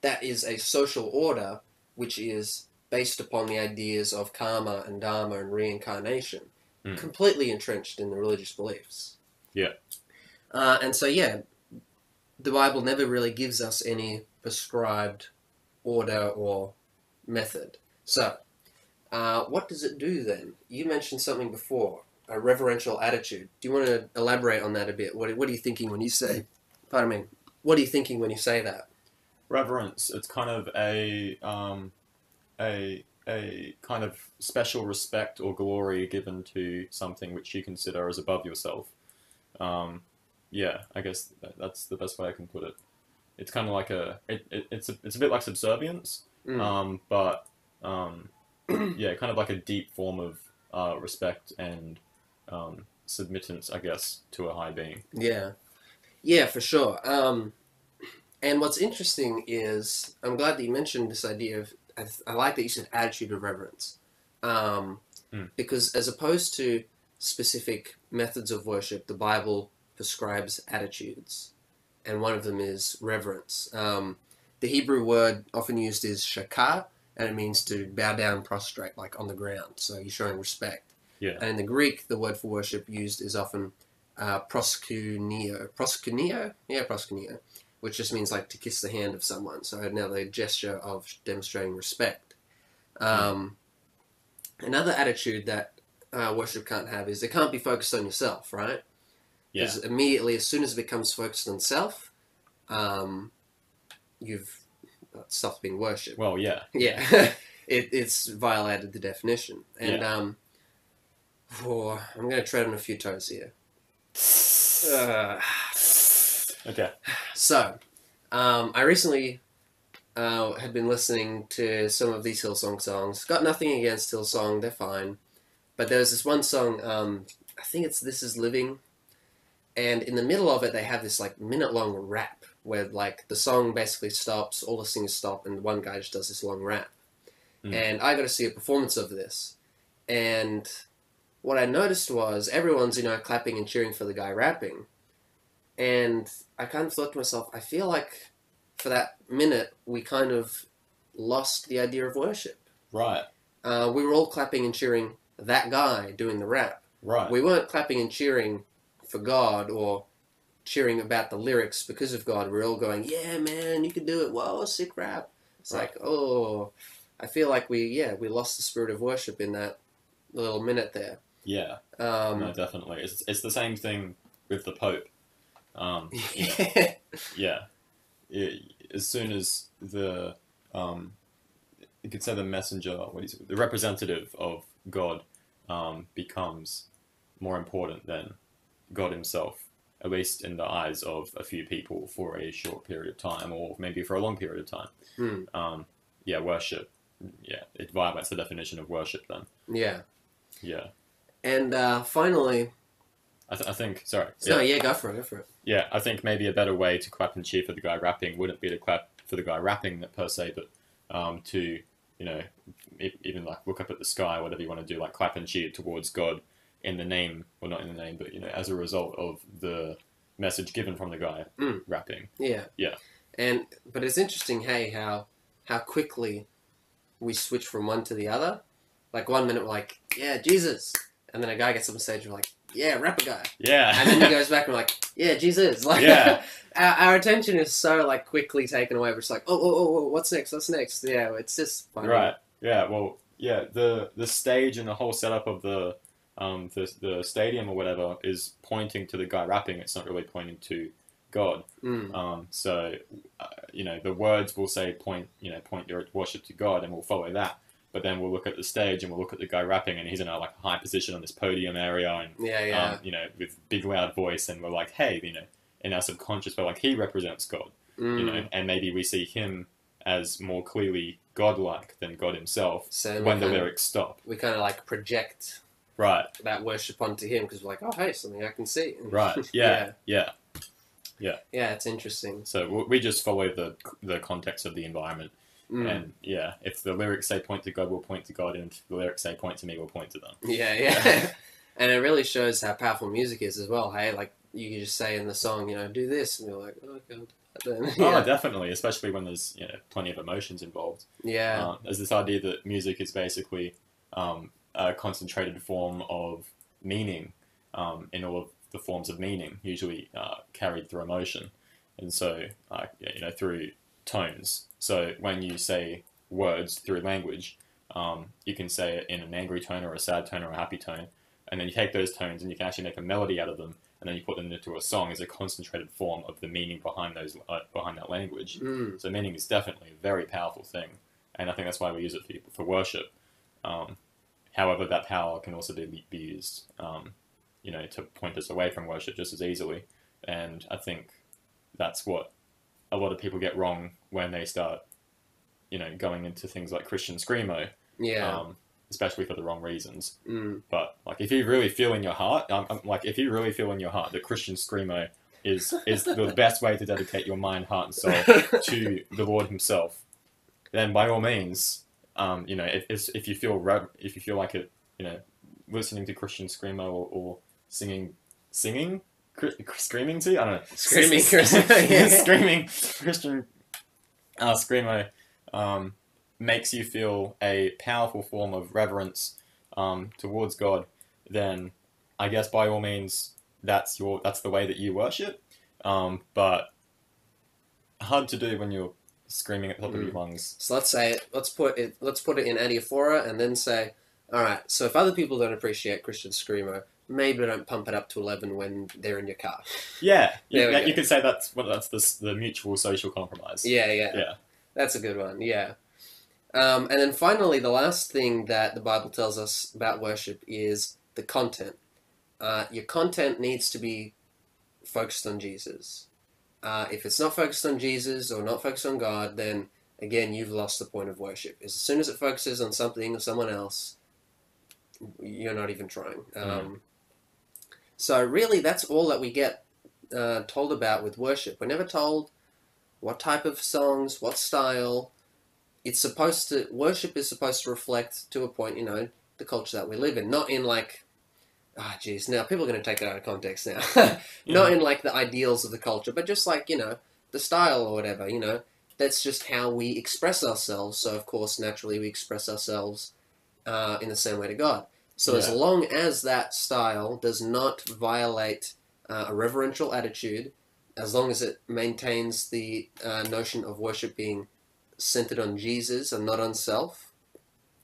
That is a social order which is based upon the ideas of karma and dharma and reincarnation, Mm. completely entrenched in the religious beliefs. Yeah. uh, and so yeah, the Bible never really gives us any prescribed order or method. So, uh, what does it do then? You mentioned something before, a reverential attitude. Do you want to elaborate on that a bit? What, what are you thinking when you say, pardon me, what are you thinking when you say that? Reverence. It's kind of a um, a a kind of special respect or glory given to something which you consider as above yourself. Um, yeah i guess that, that's the best way i can put it. It's kind of like a it, it, it's a it's a bit like subservience Mm. um, but um, <clears throat> yeah kind of like a deep form of uh, respect and um, submittance i guess to a high being. Yeah, yeah, for sure. Um, and what's interesting is I'm glad that you mentioned this idea of. I, I like that you said attitude of reverence, um, Mm. because as opposed to specific methods of worship, the Bible prescribes attitudes, and one of them is reverence. Um, the Hebrew word often used is shakar, and it means to bow down, prostrate, like on the ground. So you're showing respect. Yeah. And in the Greek, the word for worship used is often uh, proskuneo. Proskuneo? Yeah, proskuneo. Which just means like to kiss the hand of someone. So another gesture of demonstrating respect. Um, Another attitude that uh, worship can't have is it can't be focused on yourself, right? yeah Because immediately, as soon as it becomes focused on self, um, you've stopped being worshipped. well yeah <laughs> Yeah, it, it's violated the definition. And um, oh, I'm going to tread on a few toes here. <sighs> Uh, okay so, um, I recently uh, had been listening to some of these Hillsong songs. Got nothing against Hillsong, they're fine. But there was this one song, um, I think it's This Is Living. And in the middle of it, they have this like minute long rap where like the song basically stops, all the singers stop, and one guy just does this long rap. Mm. And I got to see a performance of this. And what I noticed was everyone's, you know, clapping and cheering for the guy rapping. And I kind of thought to myself, I feel like for that minute, we kind of lost the idea of worship. right Uh, we were all clapping and cheering that guy doing the rap. right We weren't clapping and cheering for God or cheering about the lyrics because of God. We are all going, yeah, man, you can do it. Whoa, sick rap. It's Right. like, oh, I feel like we, yeah, we lost the spirit of worship in that little minute there. yeah Um, no, definitely. It's, it's the same thing with the Pope. Um, <laughs> yeah. yeah. I- as soon as the, um, you could say the messenger, what is it, the representative of God, um, becomes more important than God Himself, at least in the eyes of a few people for a short period of time, or maybe for a long period of time. Hmm. Um, yeah, worship. Yeah, it violates the definition of worship. Then, yeah. yeah. And uh, finally, I, th- I think. Sorry. so yeah, go for it, go for it. Yeah, I think maybe a better way to clap and cheer for the guy rapping wouldn't be to clap for the guy rapping per se, but um, to you know even like look up at the sky, whatever you want to do, like clap and cheer towards God in the name, well not in the name, but you know as a result of the message given from the guy Mm. rapping. Yeah. Yeah. And but it's interesting, hey, how how quickly we switch from one to the other. Like one minute we're like, yeah, Jesus, and then a guy gets up on stage and we're like, yeah, rapper guy, Yeah, and then he goes back and we're like, yeah, Jesus, <laughs> like, Yeah. <laughs> our, our attention is so like quickly taken away. We're just like, oh, oh, oh, oh, what's next? What's next? Yeah, it's just funny. Right. Yeah. Well. Yeah. The the stage and the whole setup of the um the the stadium or whatever is pointing to the guy rapping. It's not really pointing to God. Mm. Um. So, uh, you know, the words will say point. You know, point your worship to God, and we'll follow that. But then we'll look at the stage and we'll look at the guy rapping, and he's in a like high position on this podium area, and Yeah, yeah. um, you know, with big loud voice, and we're like, hey, you know, in our subconscious, we're like, he represents God Mm. you know, and maybe we see him as more clearly godlike than God himself so when the kind of- lyrics stop. we kind of like project Right, that worship onto him because we're like, oh, hey, something I can see. <laughs> right, yeah, yeah. yeah, Yeah. it's interesting. So we just follow the the context of the environment, Mm. and yeah, if the lyrics say point to God, we'll point to God, and if the lyrics say point to me, we'll point to them. Yeah, yeah. <laughs> and it really shows how powerful music is as well. Hey, like you can just say in the song, you know, do this, and you're like, oh god. Then, <laughs> Oh, definitely, especially when there's you know plenty of emotions involved. yeah, Uh, there's this idea that music is basically um, a concentrated form of meaning um, in all of the forms of meaning, usually uh, carried through emotion, and so uh, you know through tones. So when you say words through language, um, you can say it in an angry tone or a sad tone or a happy tone, and then you take those tones and you can actually make a melody out of them, and then you put them into a song as a concentrated form of the meaning behind those uh, behind that language. mm. So meaning is definitely a very powerful thing, and I think that's why we use it for, for worship. Um, however, that power can also be, be used, um, you know, to point us away from worship just as easily. And I think that's what a lot of people get wrong when they start, you know, going into things like Christian screamo, yeah, um, especially for the wrong reasons. mm. But like, if you really feel in your heart, um, um, like if you really feel in your heart that Christian screamo is is the <laughs> best way to dedicate your mind, heart, and soul to the Lord Himself, then by all means, um, you know, if, if if you feel rev- if you feel like it, you know, listening to Christian screamo or, or singing, singing, screaming to, I don't know, Screaming <laughs> Christian- <laughs> yeah. screaming Christian uh, screamo, um, makes you feel a powerful form of reverence um, towards God, then I guess by all means that's your that's the way that you worship. Um, but hard to do when you're screaming at the top of Mm. your lungs. So let's say it. Let's put it. Let's put it in adiaphora, and then say, all right. So if other people don't appreciate Christian screamo, maybe don't pump it up to eleven when they're in your car. Yeah, you, that- you could say that's what that's the, the mutual social compromise. Yeah, yeah, Yeah. That's a good one. Yeah. Um, and then finally, the last thing that the Bible tells us about worship is the content. Uh, your content needs to be focused on Jesus. Uh, if it's not focused on Jesus or not focused on God, then again, you've lost the point of worship. As soon as it focuses on something or someone else, you're not even trying. Um, so, really, that's all that we get uh, told about with worship. We're never told what type of songs, what style. It's supposed to worship is supposed to reflect to a point, you know, the culture that we live in, not in like, ah, geez, now people are going to take it out of context now, <laughs> not in like the ideals of the culture, but just like you know the style or whatever, you know. That's just how we express ourselves. So of course, naturally, we express ourselves uh, in the same way to God. So as long as that style does not violate uh, a reverential attitude, as long as it maintains the uh, notion of worship being centered on Jesus and not on self,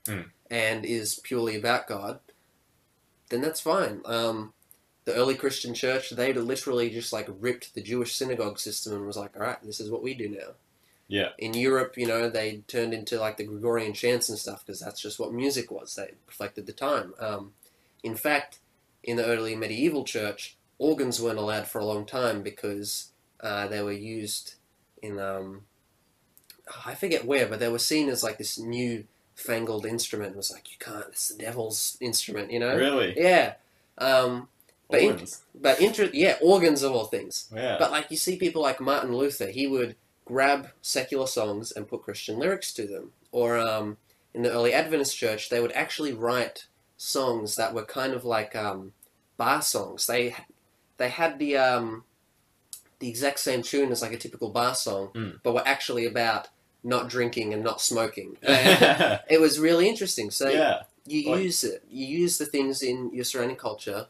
Mm. and is purely about God, then that's fine. Um, the early Christian church, they literally just like ripped the Jewish synagogue system and was like, all right, this is what we do now. Yeah. In Europe, you know, they turned into like the Gregorian chants and stuff because that's just what music was. They reflected the time. Um, in fact, in the early medieval church, organs weren't allowed for a long time because uh, they were used in um, I forget where, but they were seen as like this new fangled instrument. It was like you can't. It's the devil's instrument, you know. Really? Yeah. Um, but in- but inter- yeah, organs of all things. yeah. But like you see people like Martin Luther, he would grab secular songs and put Christian lyrics to them. Or um, in the early Adventist church, they would actually write songs that were kind of like um, bar songs. They they had the um, the exact same tune as like a typical bar song, Mm. but were actually about not drinking and not smoking. <laughs> it was really interesting. So yeah. you Like- use it. You use the things in your surrounding culture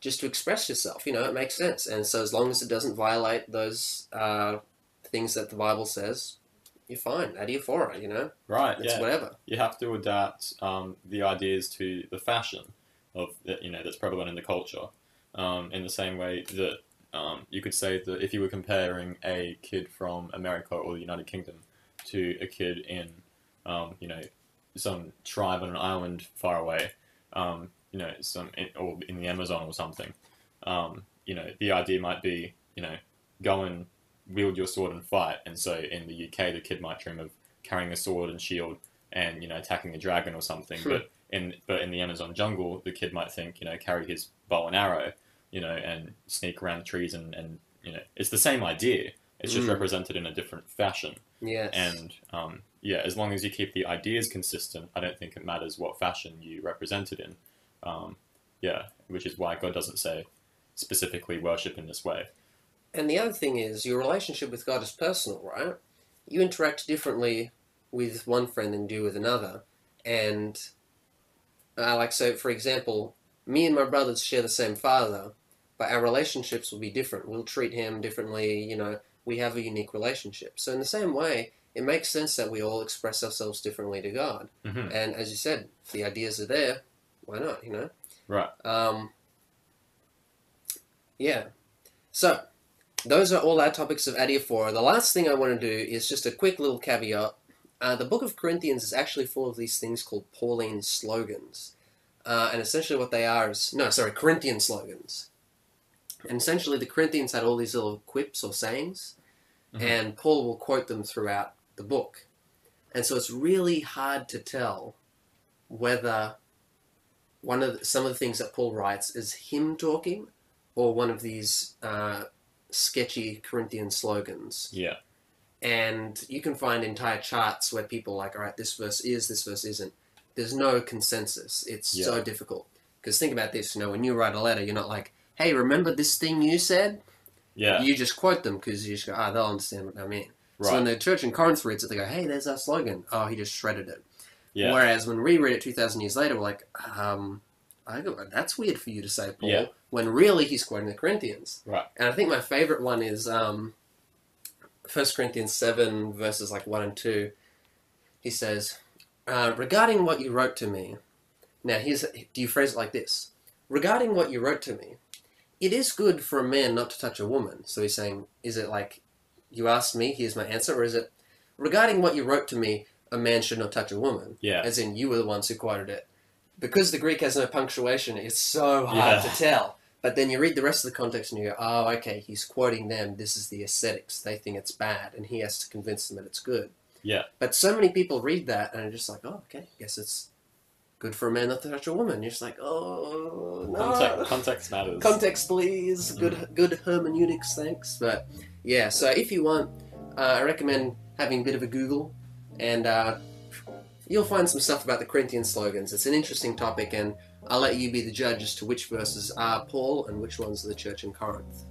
just to express yourself. You know, it makes sense. And so as long as it doesn't violate those uh, things that the Bible says, you're fine. Adiaphora, you know? Right. It's yeah. whatever. You have to adapt um, the ideas to the fashion of you know that's prevalent in the culture. Um, in the same way that um, you could say that if you were comparing a kid from America or the United Kingdom to a kid in um, you know some tribe on an island far away, um, you know some in, or in the Amazon or something, um, you know the idea might be you know go and wield your sword and fight. And so in the UK, the kid might dream of carrying a sword and shield and you know attacking a dragon or something. Sure. But in but in the Amazon jungle, the kid might think you know carry his bow and arrow, you know, and sneak around the trees and and you know it's the same idea. It's just Mm. represented in a different fashion. Yes. And um, yeah, as long as you keep the ideas consistent, I don't think it matters what fashion you represent it in. Um, yeah, which is why God doesn't say specifically worship in this way. And the other thing is, your relationship with God is personal, right? You interact differently with one friend than you do with another. And, uh, like, so for example, me and my brothers share the same father, but our relationships will be different. We'll treat him differently, you know, we have a unique relationship. So, in the same way, it makes sense that we all express ourselves differently to God. hmm And as you said, if the ideas are there, why not, you know? Right. Um, yeah. So, those are all our topics of Adiaphora. The last thing I want to do is just a quick little caveat. Uh, the book of Corinthians is actually full of these things called Pauline slogans. Uh, and essentially what they are is, no, sorry, Corinthian slogans. And essentially the Corinthians had all these little quips or sayings, Mhm. and Paul will quote them throughout the book. And so it's really hard to tell whether one of the, some of the things that Paul writes is him talking or one of these uh, sketchy Corinthian slogans. Yeah. And you can find entire charts where people are like, all right, this verse is, this verse isn't. There's no consensus. It's so difficult. Because think about this, you know, when you write a letter, you're not like, hey, remember this thing you said? Yeah. You just quote them because you just go, ah, they'll understand what I mean. Right. So when the church in Corinth reads it, they go, hey, there's our slogan. Oh, he just shredded it. Yeah. Whereas when we read it 2,000 years later, we're like, um, I go, that's weird for you to say, Paul. Yeah. When really he's quoting the Corinthians. Right. And I think my favorite one is um, 1 Corinthians 7, verses like 1 and 2. He says, uh, Regarding what you wrote to me. Now, here's, do you phrase it like this? Regarding what you wrote to me, it is good for a man not to touch a woman. So he's saying, is it like, you asked me, here's my answer, or is it, regarding what you wrote to me, a man should not touch a woman? Yeah. As in, you were the ones who quoted it. Because the Greek has no punctuation, it's so hard Yeah. to tell. But then you read the rest of the context and you go, oh, okay, he's quoting them. This is the ascetics. They think it's bad, and he has to convince them that it's good. Yeah. But so many people read that and are just like, oh, okay, guess it's good for a man not to touch a woman. You're just like, oh, no. Context, context matters. Context, please. Good, good hermeneutics, thanks. But yeah, so if you want, uh, I recommend having a bit of a Google, and uh, you'll find some stuff about the Corinthian slogans. It's an interesting topic, and I'll let you be the judge as to which verses are Paul and which ones are the church in Corinth.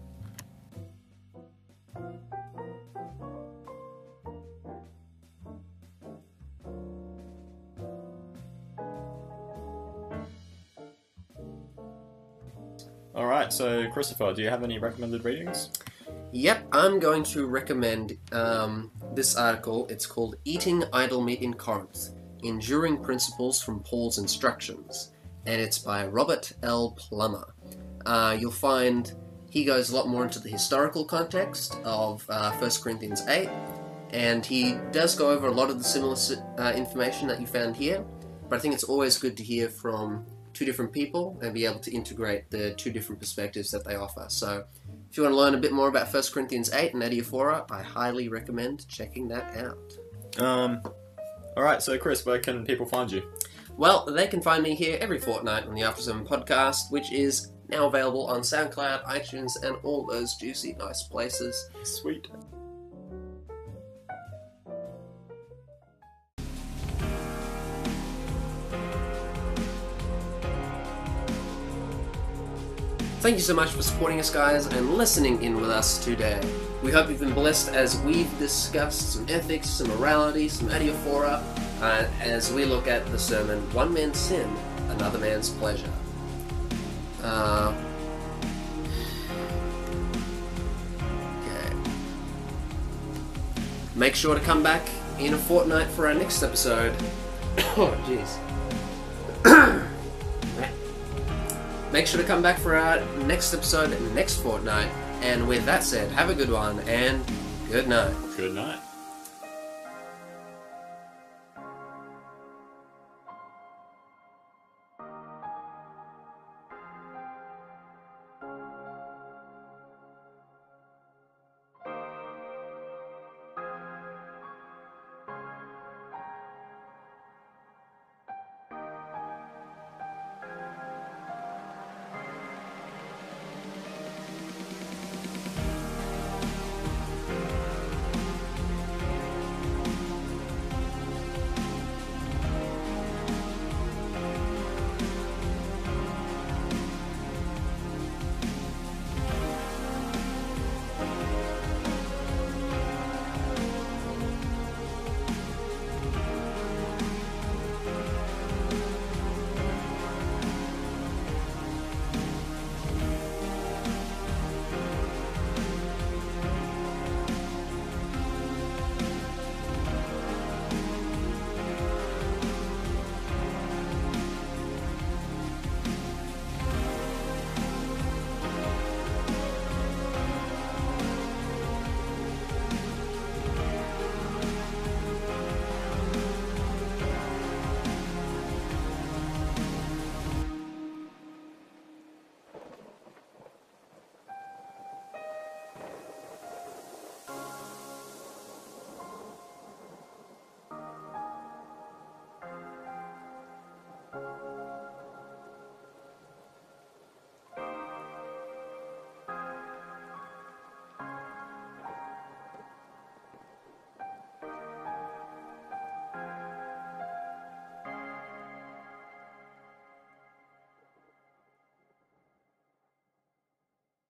All right. So, Christopher, do you have any recommended readings? Yep, I'm going to recommend um, this article. It's called Eating Idol Meat in Corinth Enduring Principles from Paul's Instructions, and it's by Robert L. Plummer. Uh, you'll find he goes a lot more into the historical context of uh, 1 Corinthians 8, and he does go over a lot of the similar uh, information that you found here, but I think it's always good to hear from two different people and be able to integrate the two different perspectives that they offer. So, if you want to learn a bit more about 1 Corinthians 8 and Adiaphora, I highly recommend checking that out. Um. All right. So, Chris, where can people find you? Well, they can find me here every fortnight on the After Sermon podcast, which is now available on SoundCloud, iTunes, and all those juicy, nice places. Sweet. Thank you so much for supporting us, guys, and listening in with us today. We hope you've been blessed as we've discussed some ethics, some morality, some adiaphora, uh, as we look at the sermon One Man's Sin, Another Man's Pleasure. Uh, okay. Make sure to come back in a fortnight for our next episode. <coughs> oh, jeez. <coughs> Make sure to come back for our next episode next fortnight and with that said, have a good one and good night. Good night.